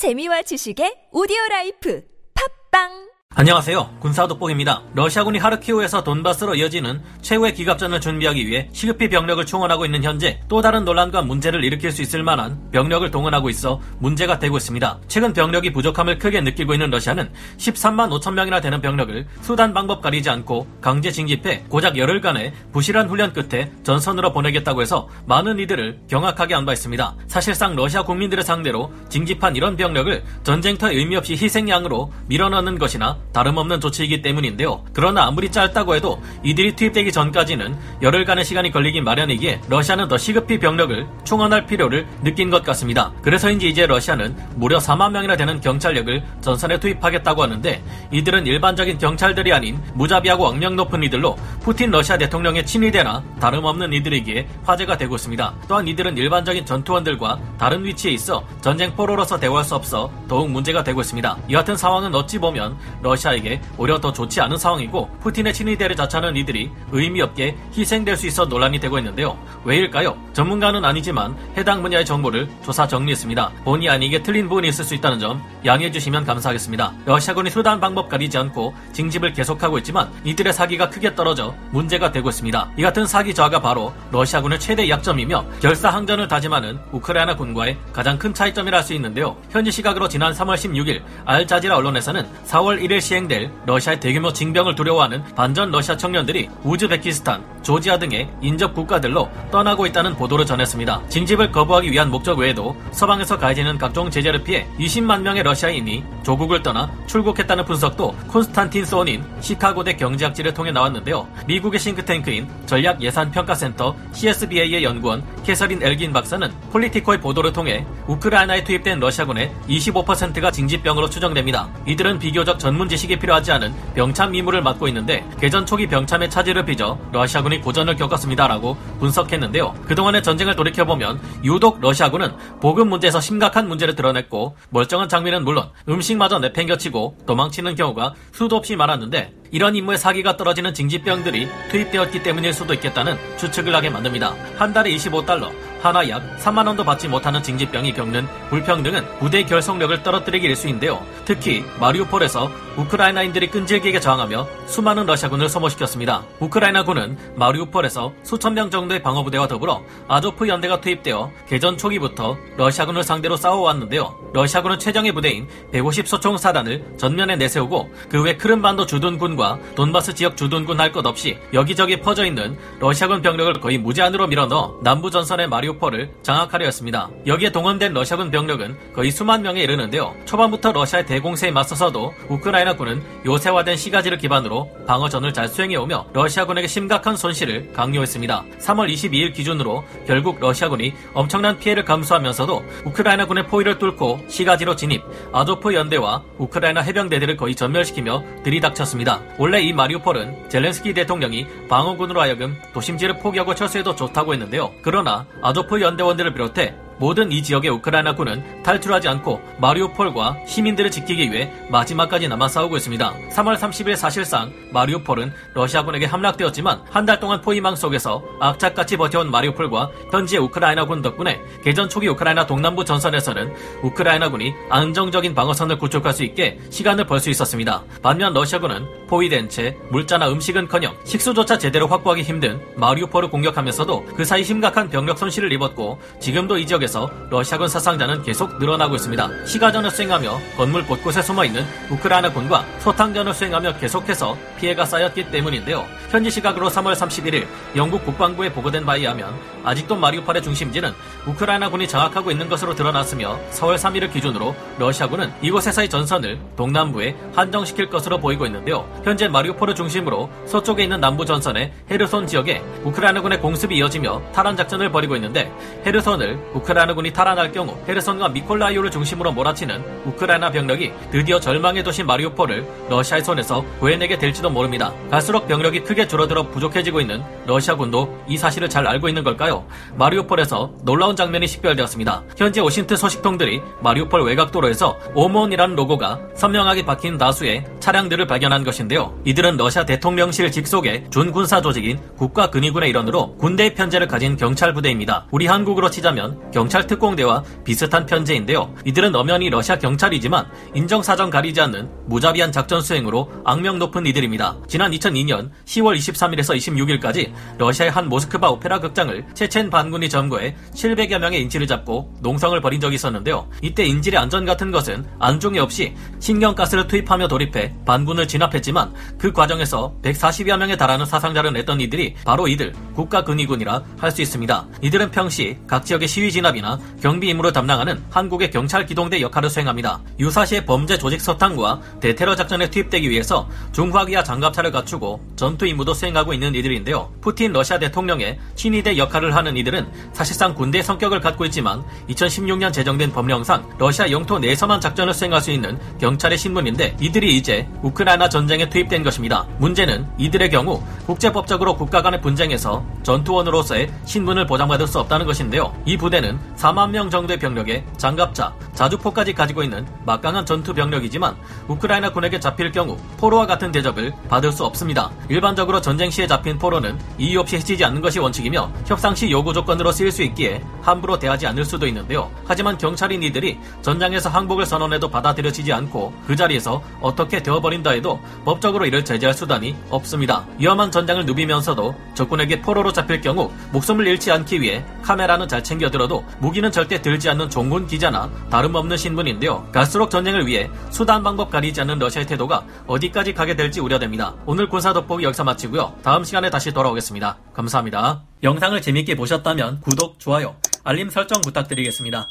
재미와 지식의 오디오 라이프. 팝빵 안녕하세요. 군사독복입니다. 러시아군이 하르키우에서 돈바스로 이어지는 최후의 기갑전을 준비하기 위해 시급히 병력을 충원하고 있는 현재 또 다른 논란과 문제를 일으킬 수 있을 만한 병력을 동원하고 있어 문제가 되고 있습니다. 최근 병력이 부족함을 크게 느끼고 있는 러시아는 13만 5천 명이나 되는 병력을 수단 방법 가리지 않고 강제 징집해 고작 열흘간의 부실한 훈련 끝에 전선으로 보내겠다고 해서 많은 이들을 경악하게 있습니다. 사실상 러시아 국민들을 상대로 징집한 이런 병력을 전쟁터에 의미 없이 희생양으로 밀어넣는 것이나 다름없는 조치이기 때문인데요. 그러나 아무리 짧다고 해도 이들이 투입되기 전까지는 열흘간의 시간이 걸리기 마련이기에 러시아는 더 시급히 병력을 충원할 필요를 느낀 것 같습니다. 그래서인지 이제 러시아는 무려 4만 명이나 되는 경찰력을 전선에 투입하겠다고 하는데 이들은 일반적인 경찰들이 아닌 무자비하고 악명 높은 이들로 푸틴 러시아 대통령의 친위대나 다름없는 이들에게 화제가 되고 있습니다. 또한 이들은 일반적인 전투원들과 다른 위치에 있어 전쟁 포로로서 대화할 수 없어 더욱 문제가 되고 있습니다. 이 같은 상황은 어찌 보면 러시아에게 오히려 더 좋지 않은 상황이고 푸틴의 친위대를 자처하는 이들이 의미 없게 희생될 수 있어 논란이 되고 있는데요. 왜일까요? 전문가는 아니지만 해당 분야의 정보를 조사 정리했습니다. 본의 아니게 틀린 부분이 있을 수 있다는 점 양해해 주시면 감사하겠습니다. 러시아군이 수단 방법 가리지 않고 징집을 계속하고 있지만 이들의 사기가 크게 떨어져 문제가 되고 있습니다. 이 같은 사기 저하가 바로 러시아군의 최대 약점이며 결사항전을 다짐하는 우크라이나 군과의 가장 큰 차이점이라 할 수 있는데요. 현지 시각으로 지난 3월 16일 알자지라 언론에서는 4월 1일 시행될 러시아의 대규모 징병을 두려워하는 반전 러시아 청년들이 우즈베키스탄, 조지아 등의 인접 국가들로 떠나고 있다는 보도를 전했습니다. 징집을 거부하기 위한 목적 외에도 서방에서 가해지는 각종 제재를 피해 20만 명의 러시아인이 조국을 떠나 출국했다는 분석도 콘스탄틴 소닌 시카고대 경제학지를 통해 나왔는데요. 미국의 싱크탱크인 전략예산평가센터 CSBA의 연구원 캐서린 엘긴 박사는 폴리티코의 보도를 통해 우크라이나에 투입된 러시아군의 25%가 징집병으로 추정됩니다. 이들은 비교적 전문 지식이 필요하지 않은 병참 임무를 맡고 있는데 개전 초기 병참의 차질을 빚어 러시아군이 고전을 겪었습니다라고 분석했는데요. 그동안의 전쟁을 돌이켜보면 유독 러시아군은 보급 문제에서 심각한 문제를 드러냈고 멀쩡한 장비는 물론 음식마저 내팽겨치고 도망치는 경우가 수도 없이 많았는데 이런 임무에 사기가 떨어지는 징집병 들이 투입되었기 때문일 수도 있겠다는 추측을 하게 만듭니다. 한 달에 25달러, 하나 약 3만 원도 받지 못하는 징집병이 겪는 불평등은 부대 결속력을 떨어뜨리기 일수인데요. 특히 마리우폴에서 우크라이나인들이 끈질기게 저항하며 수많은 러시아군을 소모시켰습니다. 우크라이나군은 마리우폴에서 수천 명 정도의 방어부대와 더불어 아조프 연대가 투입되어 개전 초기부터 러시아군을 상대로 싸워왔는데요. 러시아군은 최정예 부대인 150소총 사단을 전면에 내세우고 그 외 크림반도 주둔군과 돈바스 지역 주둔군 할 것 없이 여기저기 퍼져 있는 러시아군 병력을 거의 무제한으로 밀어넣어 남부 전선의 마리우 폴을 장악하려 했습니다. 여기에 동원된 러시아군 병력은 거의 수만 명에 이르는데요. 초반부터 러시아의 대공세에 맞서서도 우크라이나군은 요새화된 시가지를 기반으로 방어전을 잘 수행해오며 러시아군에게 심각한 손실을 강요했습니다. 3월 22일 기준으로 결국 러시아군이 엄청난 피해를 감수하면서도 우크라이나군의 포위를 뚫고 시가지로 진입, 아조프 연대와 우크라이나 해병대들을 거의 전멸시키며 들이닥쳤습니다. 원래 이 마리우폴은 젤렌스키 대통령이 방어군으로 하여금 도심지를 포기하고 철수해도 좋다고 했는데요. 그러나 아조프 연대원들을 비롯해 모든 이 지역의 우크라이나군은 탈출하지 않고 마리우폴과 시민들을 지키기 위해 마지막까지 남아 싸우고 있습니다. 3월 30일 사실상 마리우폴은 러시아군에게 함락되었지만 한 달 동안 포위망 속에서 악착같이 버텨온 마리우폴과 현지의 우크라이나군 덕분에 개전 초기 우크라이나 동남부 전선에서는 우크라이나군이 안정적인 방어선을 구축할 수 있게 시간을 벌 수 있었습니다. 반면 러시아군은 포위된 채 물자나 음식은커녕 식수조차 제대로 확보하기 힘든 마리우폴을 공격하면서도 그 사이 심각한 병력 손실을 입었고 지금도 이 지역에서 러시아군 사상자는 계속 늘어나고 있습니다. 시가전을 수행하며 건물 곳곳에 숨어있는 우크라이나군과 소탕전을 수행하며 계속해서 피해가 쌓였기 때문인데요. 현지 시각으로 3월 31일 영국 국방부에 보고된 바에 의하면 아직도 마리우폴의 중심지는 우크라이나군이 장악하고 있는 것으로 드러났으며 4월 3일을 기준으로 러시아군은 이곳에서의 전선을 동남부에 한정시킬 것으로 보이고 있는데요. 현재 마리우폴을 중심으로 서쪽에 있는 남부 전선의 헤르손 지역에 우크라이나군의 공습이 이어지며 탈환 작전을 벌이고 있는데 헤르손을 우크라이나 군이 탈환할 경우 헤르손과 미콜라이오를 중심으로 몰아치는 우크라이나 병력이 드디어 절망의 도시 마리우폴을 러시아의 손에서 구해내게 될지도 모릅니다. 갈수록 병력이 크게 줄어들어 부족해지고 있는 러시아군도 이 사실을 잘 알고 있는 걸까요? 마리우폴에서 놀라운 장면이 식별되었습니다. 현재 오신트 소식통들이 마리우폴 외곽도로에서 오몬이라는 로고가 선명하게 박힌 다수의 차량들을 발견한 것인데요. 이들은 러시아 대통령실 직속의 준군사 조직인 국가근위군의 일원으로 군대의 편제를 가진 경찰 부대입니다. 우리 한국으로 치자면 경찰 특공대와 비슷한 편제인데요. 이들은 엄연히 러시아 경찰이지만 인정사정 가리지 않는 무자비한 작전 수행으로 악명 높은 이들입니다. 지난 2002년 10월 23일에서 26일까지 러시아의 한 모스크바 오페라 극장을 체첸 반군이 점거해 700여 명의 인질을 잡고 농성을 벌인 적이 있었는데요. 이때 인질의 안전 같은 것은 안중에 없이 신경가스를 투입하며 돌입해 반군을 진압했지만 그 과정에서 140여 명에 달하는 사상자를 냈던 이들이 바로 이들 국가근위군이라 할 수 있습니다. 이들은 평시 각 지역의 시위 진 압이나 경비 임무를 담당하는 한국의 경찰 기동대 역할을 수행합니다. 유사시의 범죄 조직 서탄과 대테러 작전에 투입되기 위해서 중화기와 장갑차를 갖추고 전투 임무도 수행하고 있는 이들인데요. 푸틴 러시아 대통령의 친위대 역할을 하는 이들은 사실상 군대 성격을 갖고 있지만 2016년 제정된 법령상 러시아 영토 내에서만 작전을 수행할 수 있는 경찰의 신분인데 이들이 이제 우크라이나 전쟁에 투입된 것입니다. 문제는 이들의 경우 국제법적으로 국가 간의 분쟁에서 전투원으로서의 신분을 보장받을 수 없다는 것인데요. 이 부대는 4만 명 정도의 병력에 장갑차, 자주포까지 가지고 있는 막강한 전투 병력이지만 우크라이나 군에게 잡힐 경우 포로와 같은 대접을 받을 수 없습니다. 일반적으로 전쟁 시에 잡힌 포로는 이유 없이 해치지 않는 것이 원칙이며 협상 시 요구 조건으로 쓰일 수 있기에 함부로 대하지 않을 수도 있는데요. 하지만 경찰인 이들이 전장에서 항복을 선언해도 받아들여지지 않고 그 자리에서 어떻게 되어버린다 해도 법적으로 이를 제재할 수단이 없습니다. 위험한 전장을 누비면서도 적군에게 포로로 잡힐 경우 목숨을 잃지 않기 위해 카메라는 잘 챙겨들어도 무기는 절대 들지 않는 종군 기자나 다름없는 신분인데요. 갈수록 전쟁을 위해 수단 방법 가리지 않는 러시아의 태도가 어디까지 가게 될지 우려됩니다. 오늘 군사 돋보기 여기서 마치고요. 다음 시간에 다시 돌아오겠습니다. 감사합니다. 영상을 재밌게 보셨다면 구독, 좋아요, 알림 설정 부탁드리겠습니다.